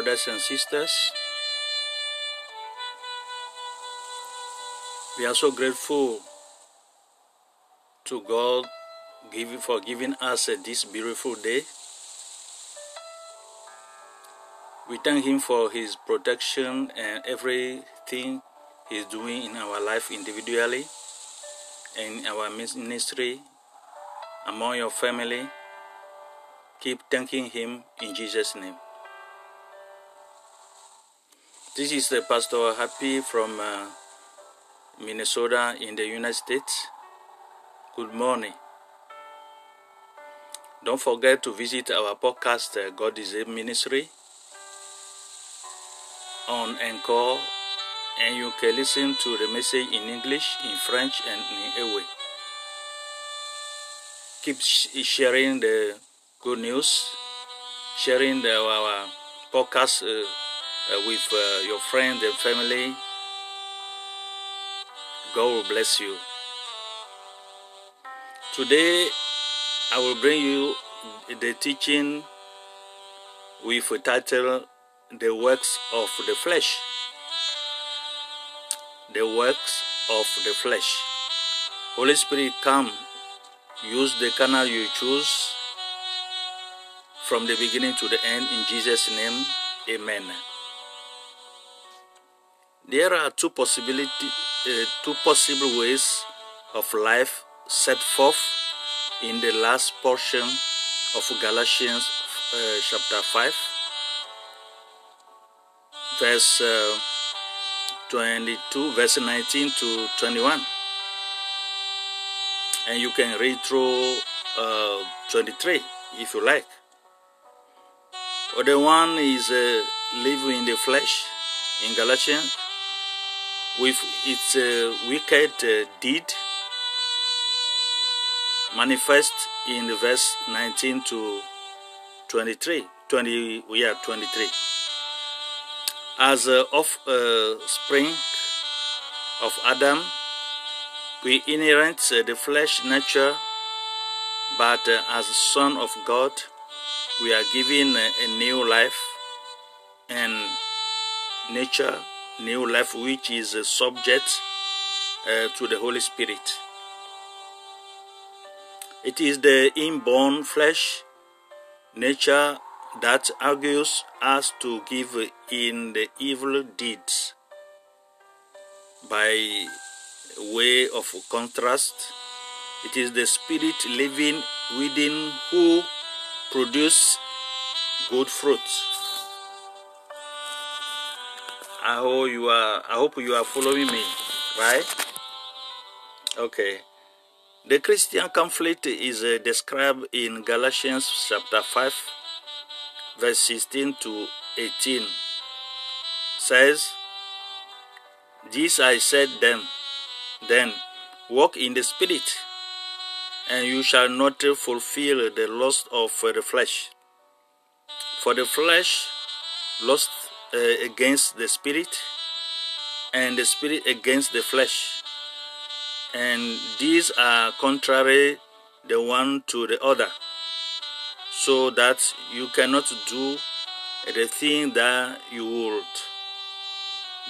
Brothers and sisters. We are so grateful to God for giving us this beautiful day. We thank Him for His protection and everything He's doing in our life individually in our ministry, among your family. Keep thanking Him in Jesus' name. This is the Pastor Happy from uh, Minnesota in the United States. Good morning. Don't forget to visit our podcast, uh, God is a Ministry, on Anchor, and you can listen to the message in English, in French, and in Ewe. Keep sh- sharing the good news, sharing the, our podcast uh, with uh, your friends and family. God will bless you. Today, I will bring you the teaching with a title The Works of the Flesh. The Works of the Flesh. Holy Spirit, come. Use the canal you choose from the beginning to the end. In Jesus' name, Amen. There are two possibility, uh, two possible ways of life set forth in the last portion of Galatians uh, chapter 5, verse uh, 22, verse 19 to 21. And you can read through uh, 23 if you like. Other one is uh, living in the flesh in Galatians with its wicked uh, deed manifest in verse 19 to 23 20 we are 23 as uh, of uh, spring of adam we inherit uh, the flesh nature but uh, as son of god we are given uh, a new life and nature new life which is uh, subject uh, to the holy spirit it is the inborn flesh nature that argues us to give in the evil deeds. By way of contrast, it is the spirit living within who produce good fruit. I hope you are I hope you are following me, right? Okay. The Christian conflict is uh, described in Galatians chapter 5, verse 16 to 18. Says, This I said then, then walk in the Spirit, and you shall not fulfill the lust of the flesh. For the flesh lust uh, against the Spirit, and the Spirit against the flesh. And these are contrary the one to the other. So that you cannot do the thing that you would.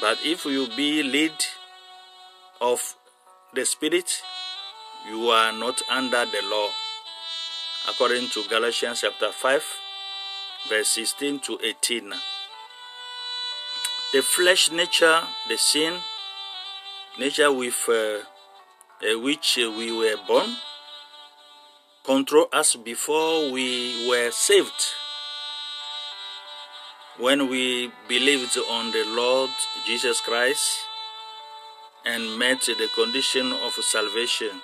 But if you be led of the spirit you are not under the law. According to galatians chapter 5 verse 16 to 18 the flesh nature the sin nature with uh, uh, which uh, we were born control us before we were saved. When we believed on the Lord Jesus Christ and met the condition of salvation,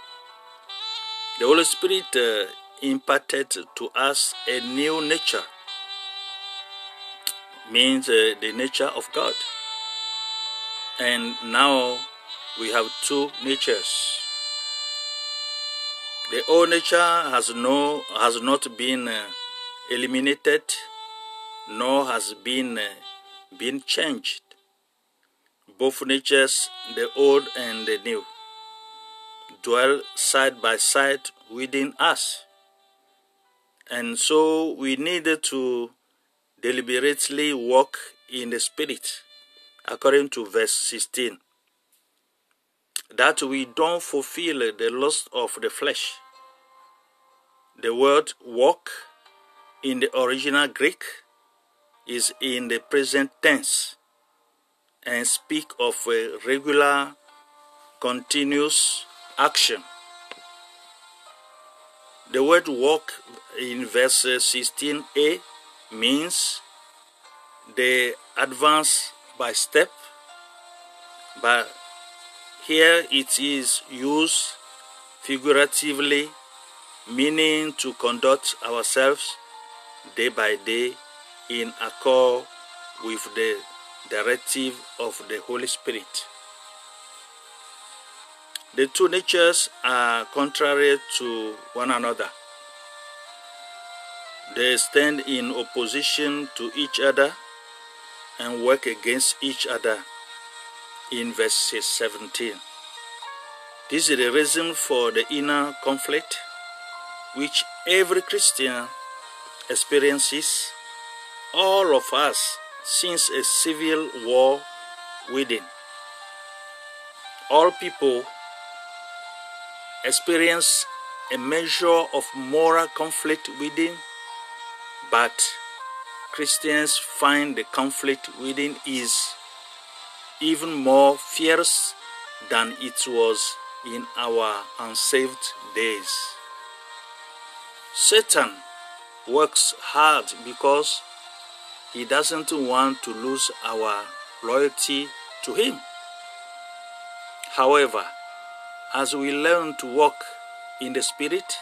the Holy Spirit uh, imparted to us a new nature, means uh, the nature of God. And now we have two natures. The old nature has no has not been uh, eliminated, nor has been uh, been changed. Both natures, the old and the new, dwell side by side within us. And so we need to deliberately walk in the Spirit, according to verse 16, that we don't fulfill the lust of the flesh. The word walk in the original Greek is in the present tense and speak of a regular continuous action. The word walk in verse 16a means the advance by step, but here it is used figuratively, meaning to conduct ourselves day by day in accord with the directive of the Holy Spirit. The two natures are contrary to one another. They stand in opposition to each other and work against each other in verse 17. This is the reason for the inner conflict which every Christian experiences, all of us, since a civil war within. All people experience a measure of moral conflict within, but Christians find the conflict within is even more fierce than it was in our unsaved days. Satan works hard because he doesn't want to lose our loyalty to him. However, as we learn to walk in the Spirit,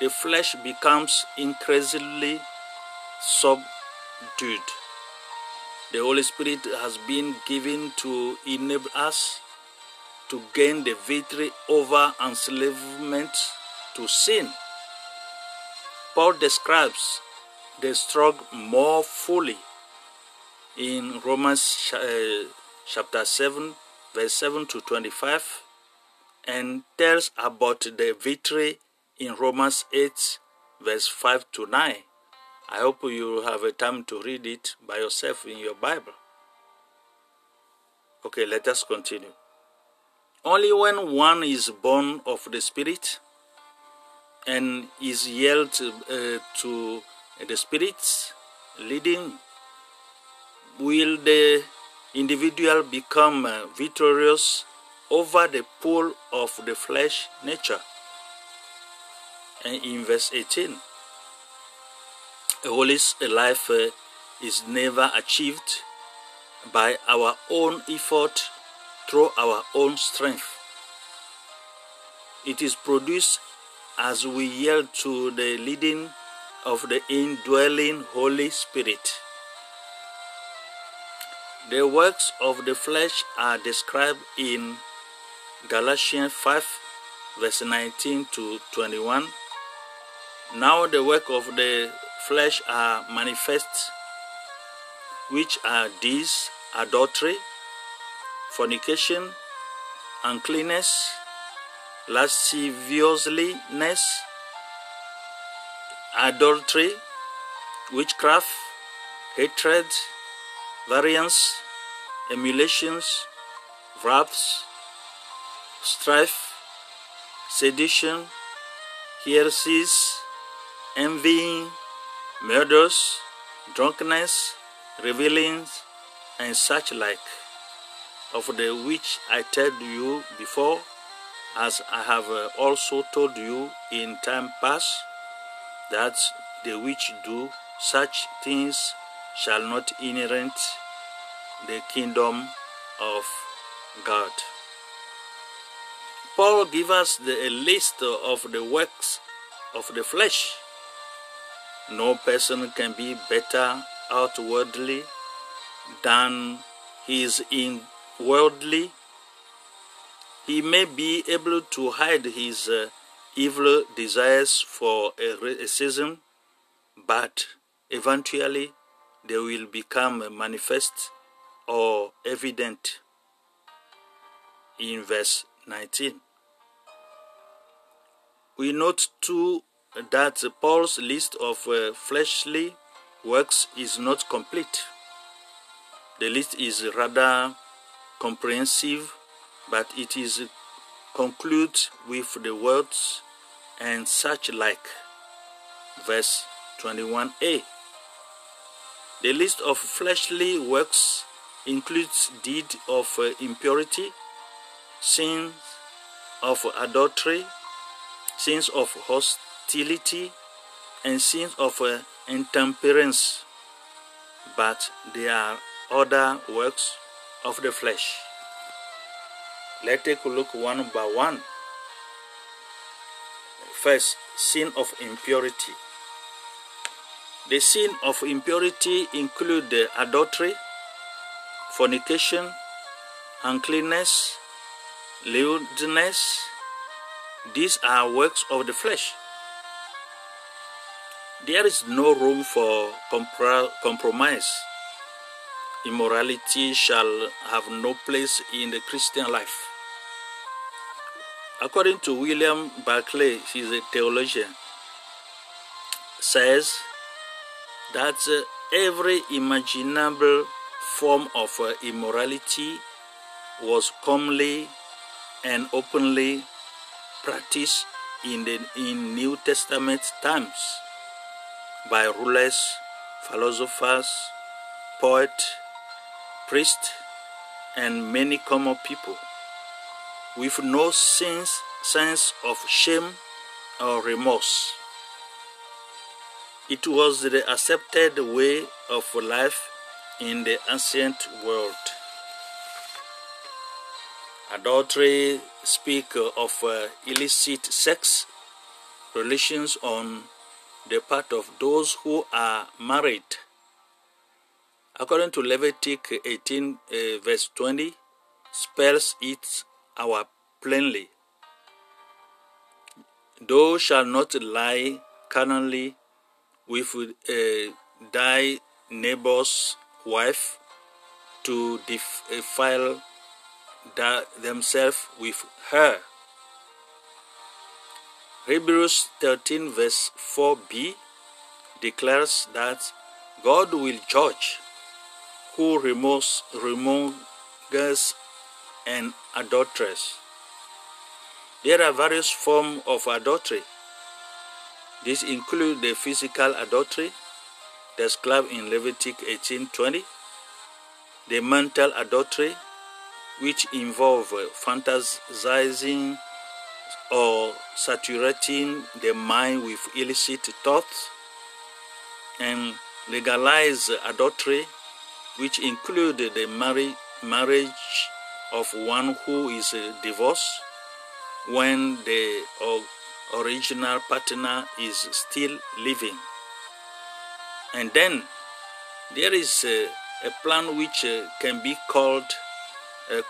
the flesh becomes increasingly subdued. The Holy Spirit has been given to enable us to gain the victory over enslavement to sin. Paul describes the struggle more fully in Romans uh, chapter 7, verse 7 to 25 and tells about the victory in Romans 8, verse 5 to 9. I hope you have a time to read it by yourself in your Bible. Okay, let us continue. Only when one is born of the Spirit and is yielded uh, to the Spirit's leading will the individual become uh, victorious over the pull of the flesh nature. And in verse 18, a holy life uh, is never achieved by our own effort through our own strength. It is produced as we yield to the leading of the indwelling Holy Spirit. The works of the flesh are described in Galatians 5, verse 19 to 21. Now the work of the flesh are manifest, which are these adultery, fornication, uncleanness, lasciviousness, idolatry, witchcraft, hatred, variance, emulations, wraths, strife, sedition, heresies, envying, murders, drunkenness, revelings, and such like, of the which I told you before, as I have uh, also told you in time past, that the which do such things shall not inherit the kingdom of God. Paul gives us the, a list of the works of the flesh. No person can be better outwardly than he is inwardly. He may be able to hide his uh, evil desires for a, a season, but eventually they will become manifest or evident. In verse 19. We note too that Paul's list of uh, fleshly works is not complete. The list is rather comprehensive, but it is concludes with the words and such like. Verse 21a. The list of fleshly works includes deed of uh, impurity, sins of idolatry, sins of hostility, and sins of uh, intemperance. But there are other works of the flesh. Let's take a look one by one. First, sin of impurity. The sin of impurity include the adultery, fornication, uncleanness, lewdness. These are works of the flesh. There is no room for compro- compromise. Immorality shall have no place in the Christian life. According to William Barclay, he is a theologian, says that uh, every imaginable form of uh, immorality was commonly and openly practiced in the in New Testament times by rulers, philosophers, poets, priests, and many common people with no sense, sense of shame or remorse. It was the accepted way of life in the ancient world. Adultery speak of uh, illicit sex relations on the part of those who are married. According to Leviticus 18, uh, verse 20, spells it out plainly. Thou shalt not lie carnally with uh, thy neighbor's wife to defile themselves with her. Hebrews 13, verse 4b declares that God will judge who removes, remorse and adulteress. There are various forms of adultery. These include the physical adultery described in Leviticus 18:20, the mental adultery, which involve fantasizing or saturating the mind with illicit thoughts, and legalized adultery, which include the marriage of one who is divorced when the original partner is still living. And then there is a, a plan which uh, can be called uh,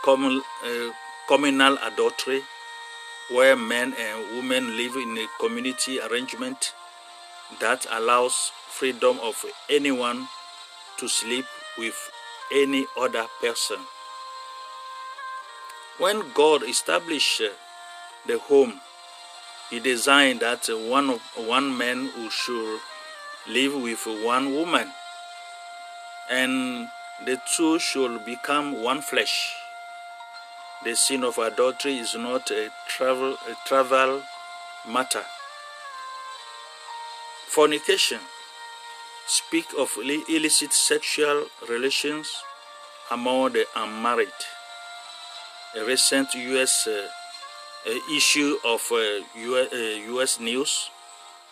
communal adultery, where men and women live in a community arrangement that allows freedom of anyone to sleep with any other person. When God established the home, He designed that one, of, one man who should live with one woman, and the two should become one flesh. The sin of adultery is not a travel, a travel matter. Fornication speak of illicit sexual relations among the unmarried a recent U.S. Uh, issue of uh, U.S. Uh, News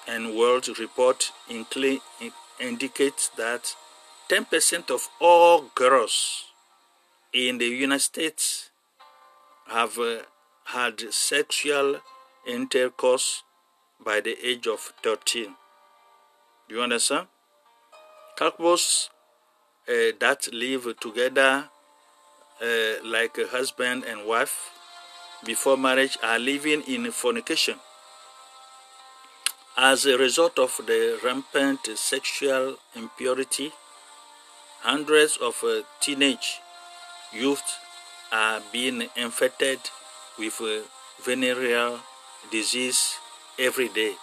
and World Report indicates that 10% of all girls in the United States have uh, had sexual intercourse by the age of 13. Do you understand? Couples uh, that live together uh, like a husband and wife before marriage are living in fornication. As a result of the rampant sexual impurity, hundreds of uh, teenage youth are being infected with uh, venereal disease every day.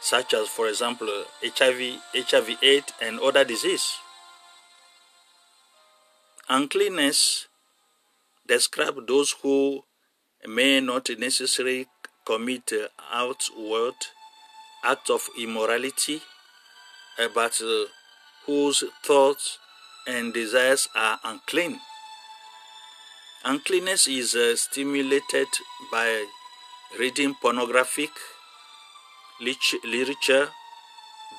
such as, for example, HIV, HIV/AIDS, and other disease. Uncleanness describes those who may not necessarily commit outward acts of immorality, but uh, whose thoughts and desires are unclean. Uncleanness is uh, stimulated by reading pornographic literature,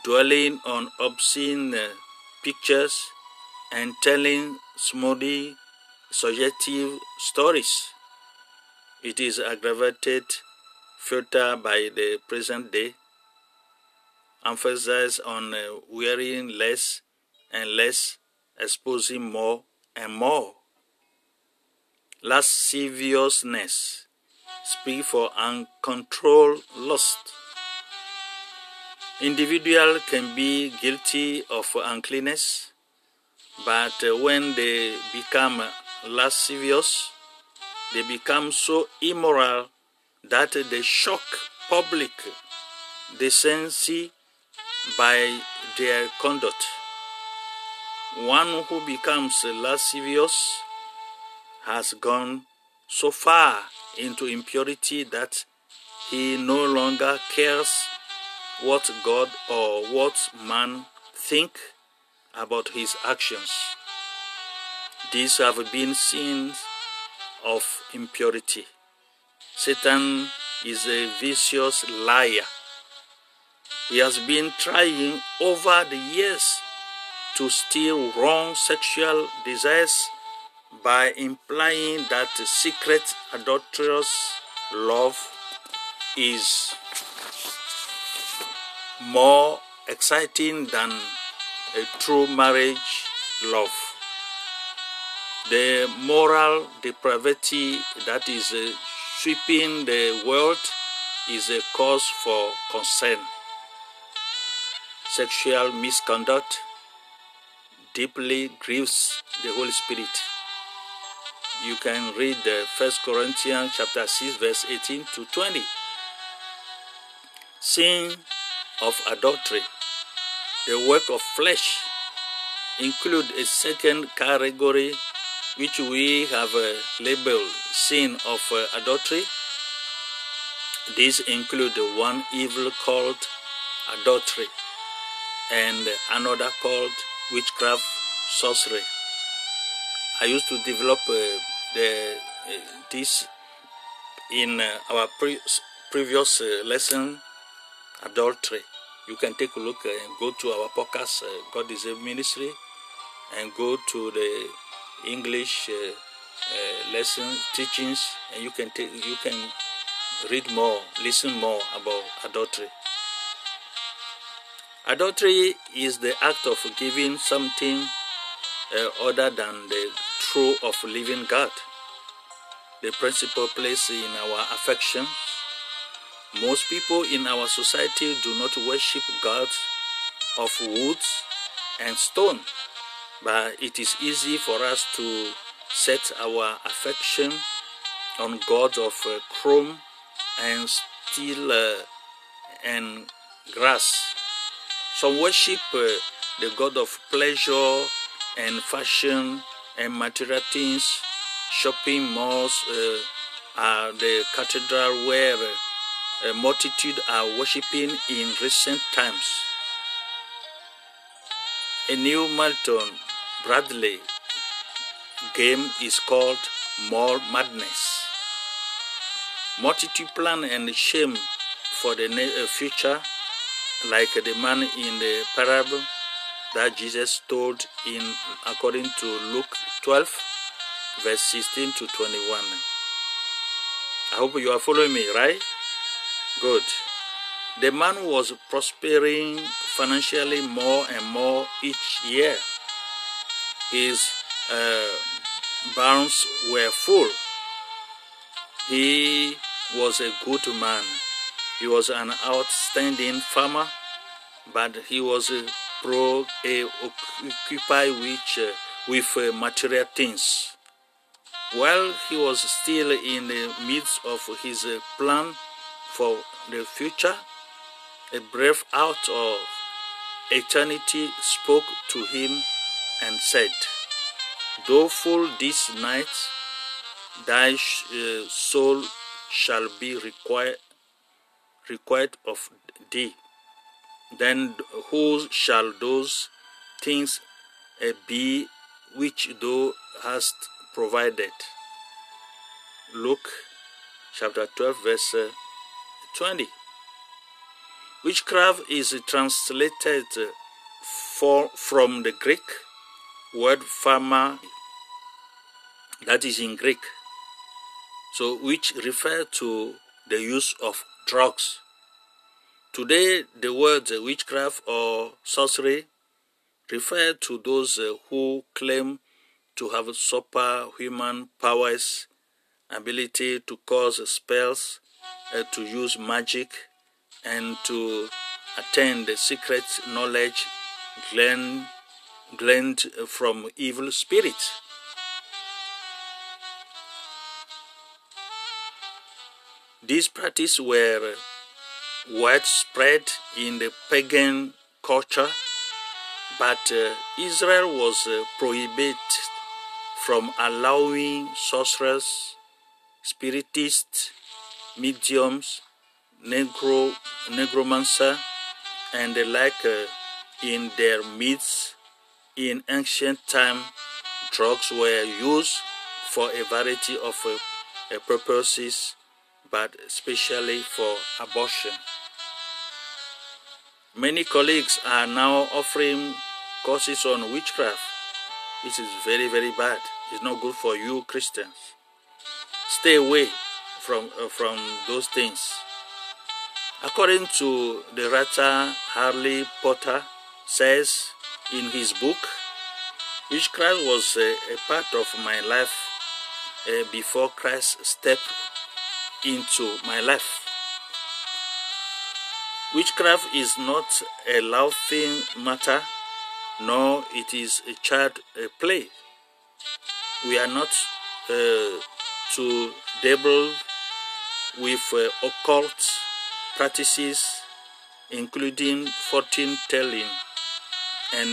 dwelling on obscene uh, pictures, and telling smutty, suggestive stories. It is aggravated further by the present day emphasis on uh, wearing less and less, exposing more and more. Lasciviousness speak for uncontrolled lust. Individual can be guilty of uncleanness, but when they become lascivious, they become so immoral that they shock public decency by their conduct. One who becomes lascivious has gone so far into impurity that he no longer cares what God or what man think about his actions. These have been sins of impurity. Satan is a vicious liar. He has been trying over the years to steal wrong sexual desires by implying that secret adulterous love is more exciting than a true marriage love. The moral depravity that is uh, sweeping the world is a cause for concern. Sexual misconduct deeply grieves the Holy Spirit. You can read the First Corinthians chapter 6 verse 18 to 20. Sin of idolatry, the work of flesh, include a second category which we have uh, labeled sin of uh, idolatry. These include one evil called idolatry and another called witchcraft sorcery. I used to develop uh, the uh, this in uh, our pre previous uh, lesson idolatry. You can take a look and go to our podcast god is a ministry and go to the english lesson teachings and you can take you can read more listen more about idolatry. Idolatry is the act of giving something uh, other than the true of living God. The principal place in our affections. Most people in our society do not worship gods of wood and stone, but it is easy for us to set our affection on gods of uh, chrome and steel uh, and grass. Some worship uh, the god of pleasure and fashion and material things. Shopping malls uh, are the cathedral where uh, a multitude are worshipping in recent times. A new Milton Bradley game is called Mall Madness. Multitude plan and shame for the uh, future, like the man in the parable that Jesus told in according to Luke 12, verse 16 to 21. I hope you are following me, right? Good. The man was prospering financially more and more each year. His uh, barns were full. He was a good man. He was an outstanding farmer, but he was uh, occupy which uh, with uh, material things. While he was still in the midst of his uh, plan for the future, a breath out of eternity spoke to him and said, Though full this night, thy uh, soul shall be required, required of thee. Then who shall those things uh, be which thou hast provided? Luke chapter 12, verse uh, 20. Witchcraft is translated for, from the Greek word pharma, that is in Greek, so which refer to the use of drugs. Today, the words witchcraft or sorcery refer to those who claim to have superhuman powers, ability to cause spells, uh, to use magic, and to attain the secret knowledge gleaned, gleaned from evil spirits. These practices were widespread in the pagan culture, but uh, Israel was uh, prohibited from allowing sorcerers, spiritists, mediums, negro, negromancer, and the like uh, in their midst. In ancient time, drugs were used for a variety of uh, purposes, but especially for abortion. Many colleagues are now offering courses on witchcraft. This is very, very bad. It's not good for you Christians. Stay away from, uh, from those things. According to the writer Harley Potter says in his book, witchcraft was a, a part of my life uh, before Christ stepped into my life. Witchcraft is not a laughing matter, nor it is a child a play. We are not uh, to dabble with uh, occult practices, including fortune telling, and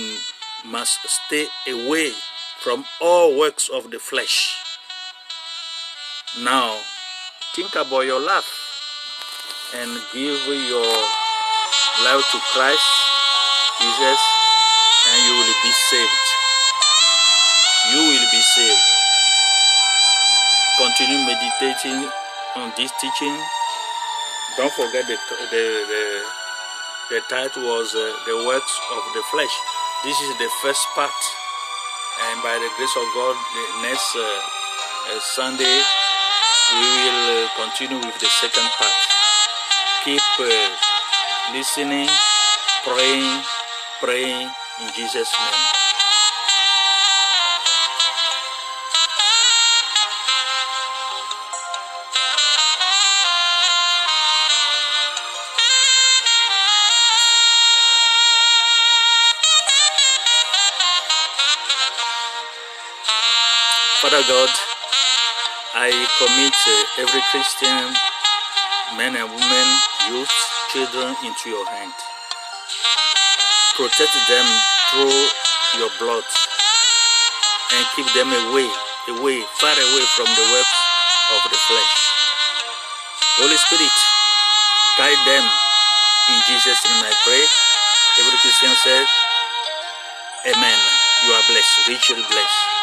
must stay away from all works of the flesh. Now, think about your life and give your life to Christ Jesus, and you will be saved. You will be saved. Continue meditating on this teaching. Don't forget the the the, the title was uh, the works of the flesh. This is the first part, and by the grace of God, the next uh, uh, Sunday we will uh, continue with the second part. Keep uh, listening, praying, praying in Jesus' name. Every Christian, men and women, youth, children into your hand. Protect them through your blood and keep them away, away, far away from the web of the flesh. Holy Spirit, guide them. In Jesus' name I pray. Every Christian says, Amen. You are blessed, richly blessed.